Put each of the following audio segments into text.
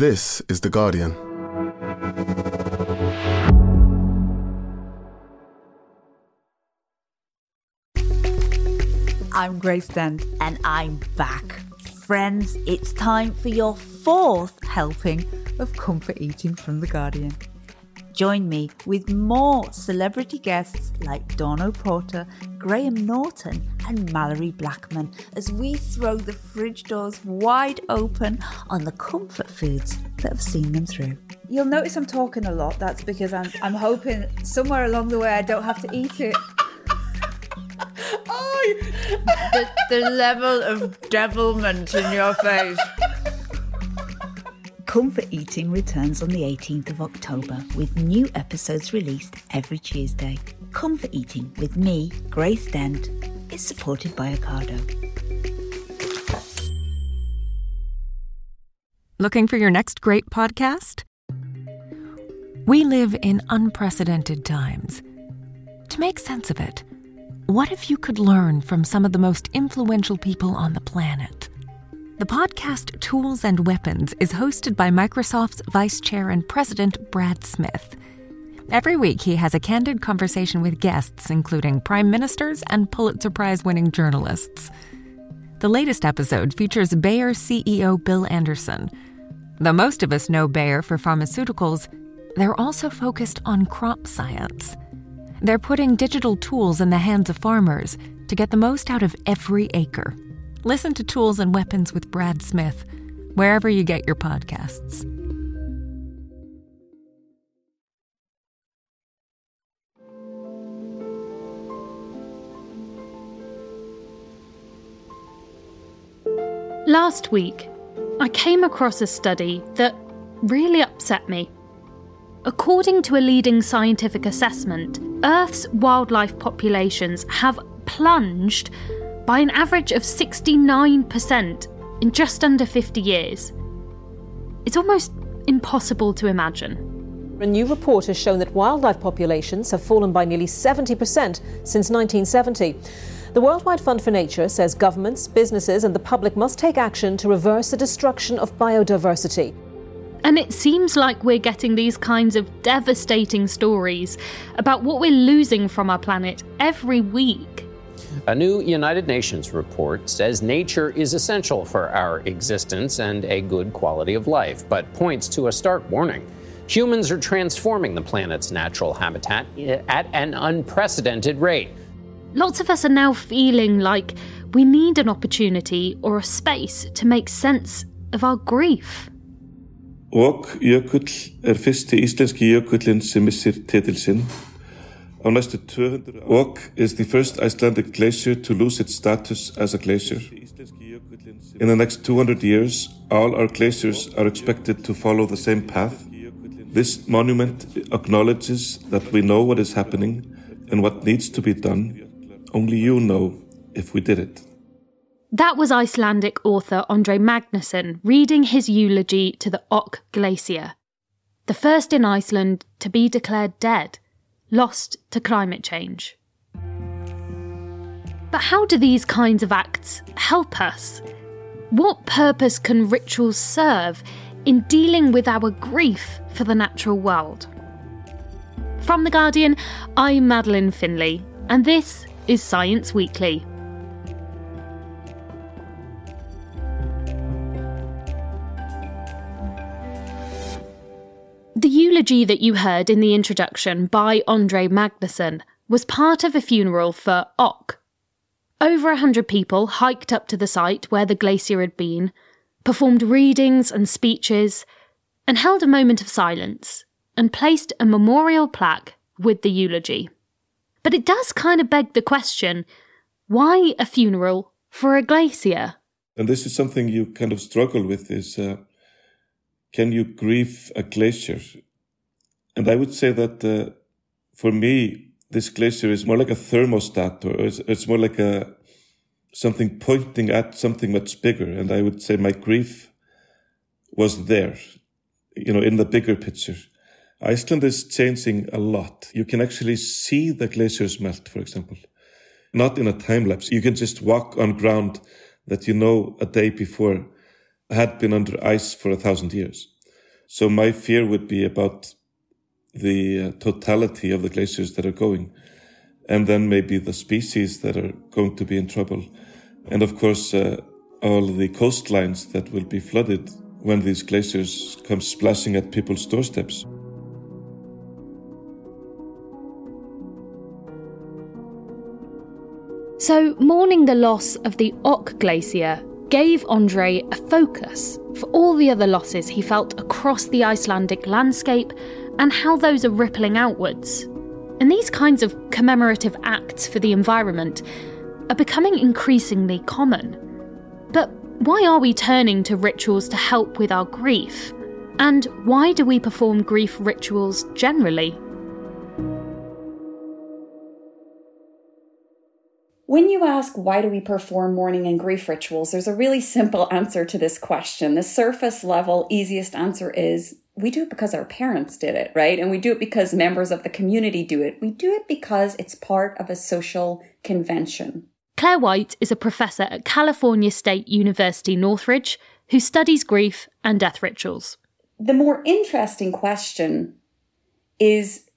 This is The Guardian. I'm Grace Dent, and I'm back. Friends, it's time for your fourth helping of comfort eating from The Guardian. Join me with more celebrity guests like Dawn O'Porter, Graham Norton, and Malorie Blackman as we throw the fridge doors wide open on the comfort foods that have seen them through. You'll notice I'm talking a lot. That's because I'm, I'm hoping somewhere along the way I don't have to eat it. the, the level of devilment in your face. Comfort Eating returns on the 18th of October with new episodes released every Tuesday. Comfort Eating with me, Grace Dent, is supported by Ocado. Looking for your next great podcast? We live in unprecedented times. To make sense of it, what if you could learn from some of the most influential people on the planet? The podcast Tools and Weapons is hosted by Microsoft's Vice Chair and President Brad Smith. Every week, he has a candid conversation with guests, including prime ministers and Pulitzer Prize winning journalists. The latest episode features Bayer CEO Bill Anderson. Though most of us know Bayer for pharmaceuticals, they're also focused on crop science. They're putting digital tools in the hands of farmers to get the most out of every acre. Listen to Tools and Weapons with Brad Smith, wherever you get your podcasts. Last week, I came across a study that really upset me. According to a leading scientific assessment, Earth's wildlife populations have plunged by an average of 69% in just under 50 years. It's almost impossible to imagine. A new report has shown that wildlife populations have fallen by nearly 70% since 1970. The Worldwide Fund for Nature says governments, businesses, and the public must take action to reverse the destruction of biodiversity. And it seems like we're getting these kinds of devastating stories about what we're losing from our planet every week. A new United Nations report says nature is essential for our existence and a good quality of life, but points to a stark warning. Humans are transforming the planet's natural habitat at an unprecedented rate. Lots of us are now feeling like we need an opportunity or a space to make sense of our grief. Ok jökull er fyrsti íslenski jökullin sem missir titil sinn Á næstu 200 Ok is the first Icelandic glacier to lose its status as a glacier. In the next 200 years, all our glaciers are expected to follow the same path. This monument acknowledges that we know what is happening and what needs to be done. Only you know if we did it. That was Icelandic author Andri Magnason reading his eulogy to the Ok Glacier, the first in Iceland to be declared dead lost to climate change. But how do these kinds of acts help us? What purpose can rituals serve in dealing with our grief for the natural world? From The Guardian, I'm Madeleine Finlay, and this is Science Weekly. The eulogy that you heard in the introduction by Andri Magnason was part of a funeral for Ok. Over a hundred people hiked up to the site where the glacier had been, performed readings and speeches, and held a moment of silence and placed a memorial plaque with the eulogy. But it does kind of beg the question why a funeral for a glacier? And this is something you kind of struggle with is uh, can you grieve a glacier? And I would say that uh, for me, this glacier is more like a thermostat, or it's, it's more like a something pointing at something much bigger. And I would say my grief was there, you know, in the bigger picture. Iceland is changing a lot. You can actually see the glaciers melt, for example, not in a time lapse. You can just walk on ground that you know a day before had been under ice for a thousand years. So my fear would be about the uh, totality of the glaciers that are going, and then maybe the species that are going to be in trouble, and of course uh, all the coastlines that will be flooded when these glaciers come splashing at people's doorsteps. So, mourning the loss of the Ok Glacier gave Andri a focus for all the other losses he felt across the Icelandic landscape and how those are rippling outwards. And these kinds of commemorative acts for the environment are becoming increasingly common. But why are we turning to rituals to help with our grief? And why do we perform grief rituals generally? When you ask why do we perform mourning and grief rituals, there's a really simple answer to this question. The surface level, easiest answer is we do it because our parents did it, right? And we do it because members of the community do it. We do it because it's part of a social convention. Claire White is a professor at California State University Northridge who studies grief and death rituals. The more interesting question is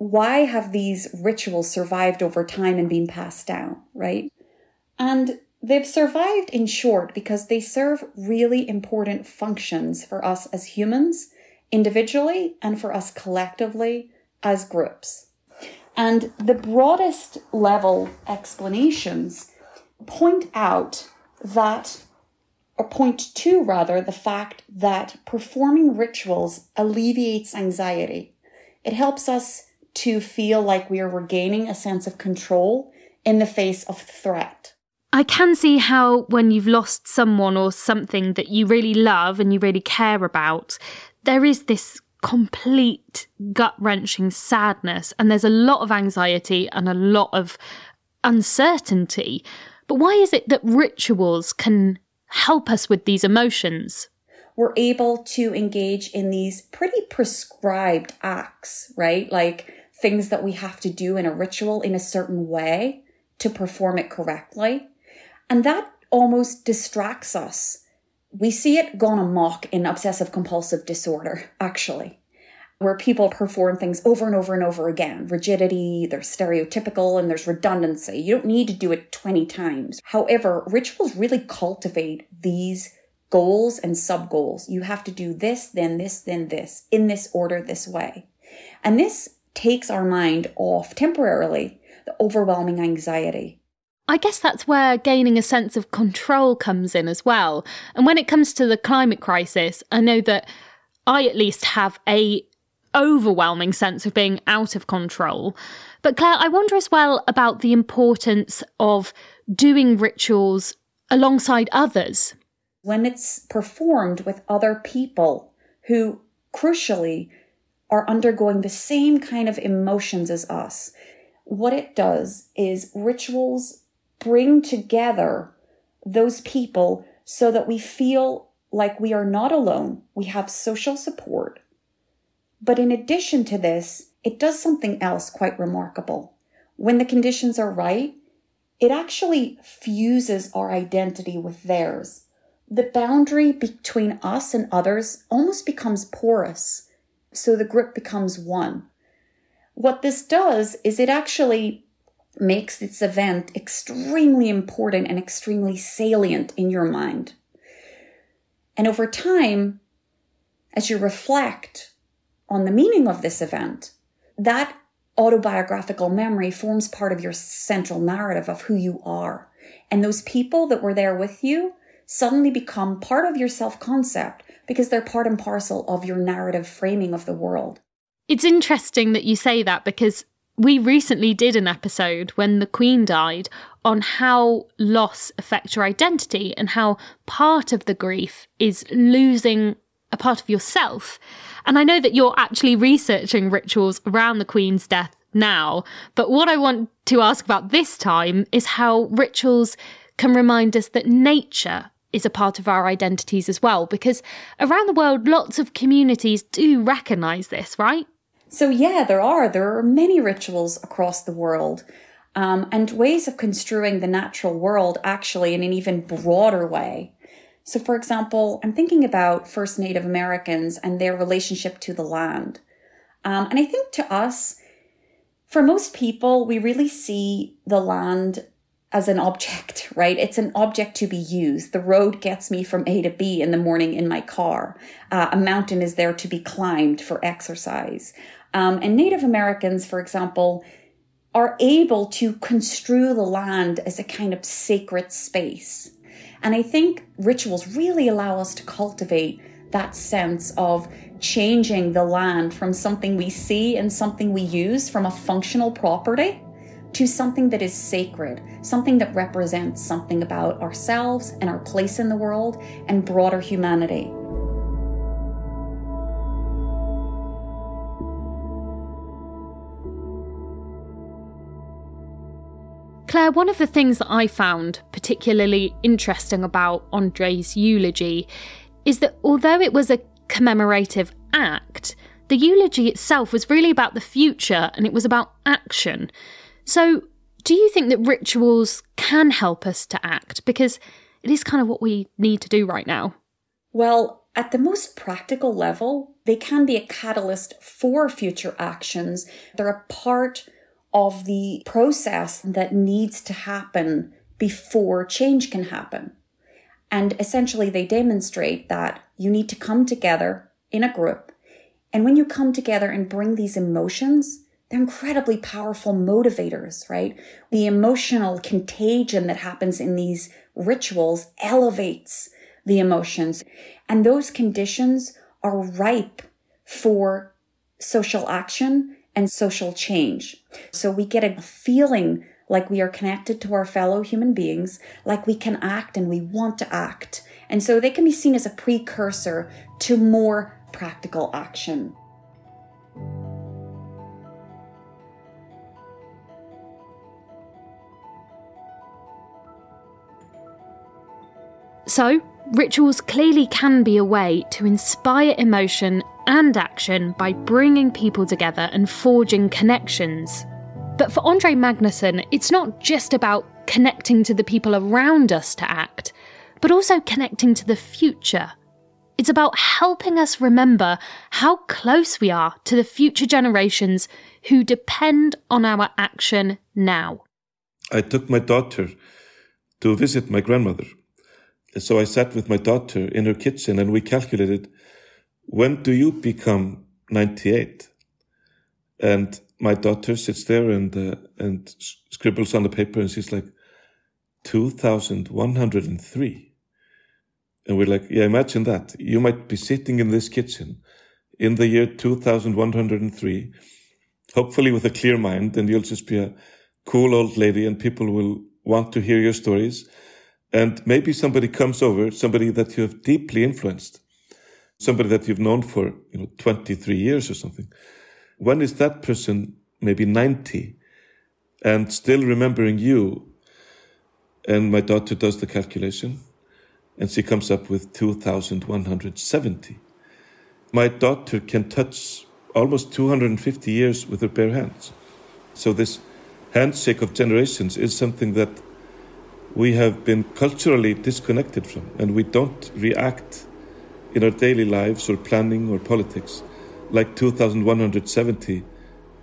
why have these rituals survived over time and been passed down, right? And they've survived in short because they serve really important functions for us as humans, individually, and for us collectively as groups. And the broadest level explanations point out that, or point to rather, the fact that performing rituals alleviates anxiety. It helps us to feel like we are regaining a sense of control in the face of threat. I can see how, when you've lost someone or something that you really love and you really care about, there is this complete gut wrenching sadness, and there's a lot of anxiety and a lot of uncertainty. But why is it that rituals can help us with these emotions? We're able to engage in these pretty prescribed acts, right? Like things that we have to do in a ritual in a certain way to perform it correctly. And that almost distracts us. We see it gone amok in obsessive compulsive disorder, actually, where people perform things over and over and over again. Rigidity, they're stereotypical, and there's redundancy. You don't need to do it 20 times. However, rituals really cultivate these goals and sub goals. You have to do this, then this, then this, in this order, this way. And this takes our mind off temporarily the overwhelming anxiety. I guess that's where gaining a sense of control comes in as well. And when it comes to the climate crisis, I know that I at least have a overwhelming sense of being out of control. But Claire, I wonder as well about the importance of doing rituals alongside others. When it's performed with other people who, crucially, are undergoing the same kind of emotions as us. What it does is rituals bring together those people so that we feel like we are not alone. We have social support. But in addition to this, it does something else quite remarkable. When the conditions are right, it actually fuses our identity with theirs. The boundary between us and others almost becomes porous so the grip becomes one. What this does is it actually makes this event extremely important and extremely salient in your mind. And over time, as you reflect on the meaning of this event, that autobiographical memory forms part of your central narrative of who you are. And those people that were there with you suddenly become part of your self concept because they're part and parcel of your narrative framing of the world. It's interesting that you say that because we recently did an episode when the Queen died on how loss affects your identity and how part of the grief is losing a part of yourself. And I know that you're actually researching rituals around the Queen's death now, but what I want to ask about this time is how rituals can remind us that nature is a part of our identities as well, because around the world, lots of communities do recognize this, right? So, yeah, there are. There are many rituals across the world um, and ways of construing the natural world actually in an even broader way. So, for example, I'm thinking about First Native Americans and their relationship to the land. Um, and I think to us, for most people, we really see the land as an object, right? It's an object to be used. The road gets me from A to B in the morning in my car. Uh, a mountain is there to be climbed for exercise. Um, and Native Americans, for example, are able to construe the land as a kind of sacred space. And I think rituals really allow us to cultivate that sense of changing the land from something we see and something we use from a functional property to something that is sacred, something that represents something about ourselves and our place in the world and broader humanity. Claire, one of the things that I found particularly interesting about Andri's eulogy is that although it was a commemorative act, the eulogy itself was really about the future and it was about action. So, do you think that rituals can help us to act? Because it is kind of what we need to do right now. Well, at the most practical level, they can be a catalyst for future actions. They're a part of the process that needs to happen before change can happen. And essentially, they demonstrate that you need to come together in a group. And when you come together and bring these emotions, they're incredibly powerful motivators, right? The emotional contagion that happens in these rituals elevates the emotions. And those conditions are ripe for social action and social change. So we get a feeling like we are connected to our fellow human beings, like we can act and we want to act. And so they can be seen as a precursor to more practical action. So, rituals clearly can be a way to inspire emotion and action by bringing people together and forging connections. But for Andri Magnason, it's not just about connecting to the people around us to act, but also connecting to the future. It's about helping us remember how close we are to the future generations who depend on our action now. I took my daughter to visit my grandmother so I sat with my daughter in her kitchen and we calculated when do you become 98? And my daughter sits there and uh, and scribbles on the paper and she's like 2103. And we're like, yeah, imagine that. You might be sitting in this kitchen in the year 2103, hopefully with a clear mind, and you'll just be a cool old lady and people will want to hear your stories and maybe somebody comes over, somebody that you have deeply influenced, somebody that you've known for, you know, 23 years or something. When is that person maybe 90 and still remembering you? And my daughter does the calculation and she comes up with 2,170. My daughter can touch almost 250 years with her bare hands. So this handshake of generations is something that we have been culturally disconnected from, and we don't react in our daily lives or planning or politics like 2170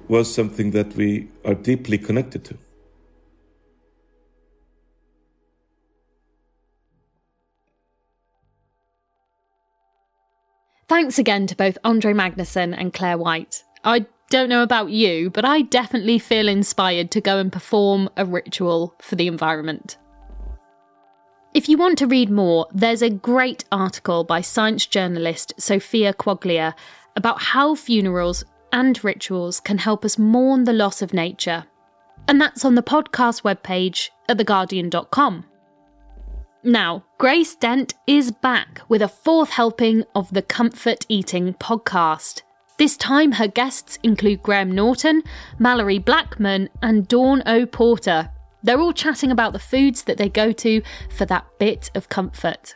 was something that we are deeply connected to. Thanks again to both Andri Magnason and Claire White. I don't know about you, but I definitely feel inspired to go and perform a ritual for the environment. If you want to read more, there's a great article by science journalist Sophia Quaglia about how funerals and rituals can help us mourn the loss of nature. And that's on the podcast webpage at theguardian.com. Now, Grace Dent is back with a fourth helping of the Comfort Eating podcast. This time, her guests include Graham Norton, Malorie Blackman, and Dawn O'Porter, they're all chatting about the foods that they go to for that bit of comfort.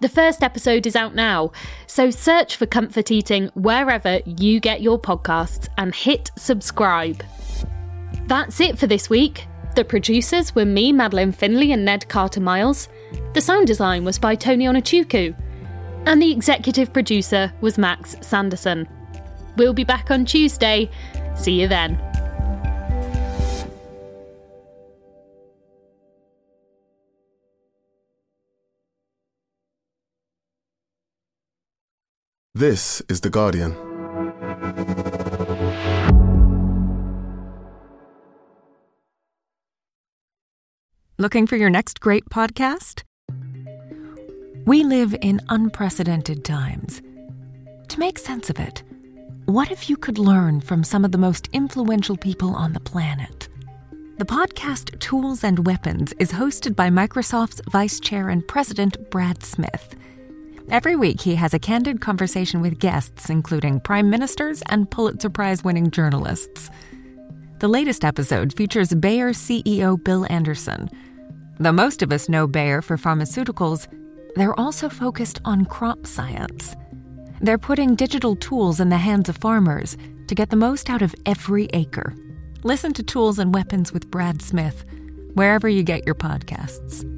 The first episode is out now, so search for Comfort Eating wherever you get your podcasts and hit subscribe. That's it for this week. The producers were me, Madeleine Finlay, and Ned Carter Miles. The sound design was by Tony Onuchukwu. And the executive producer was Max Sanderson. We'll be back on Tuesday. See you then. This is The Guardian. Looking for your next great podcast? We live in unprecedented times. To make sense of it, what if you could learn from some of the most influential people on the planet? The podcast Tools and Weapons is hosted by Microsoft's Vice Chair and President Brad Smith. Every week, he has a candid conversation with guests, including prime ministers and Pulitzer Prize winning journalists. The latest episode features Bayer CEO Bill Anderson. Though most of us know Bayer for pharmaceuticals, they're also focused on crop science. They're putting digital tools in the hands of farmers to get the most out of every acre. Listen to Tools and Weapons with Brad Smith, wherever you get your podcasts.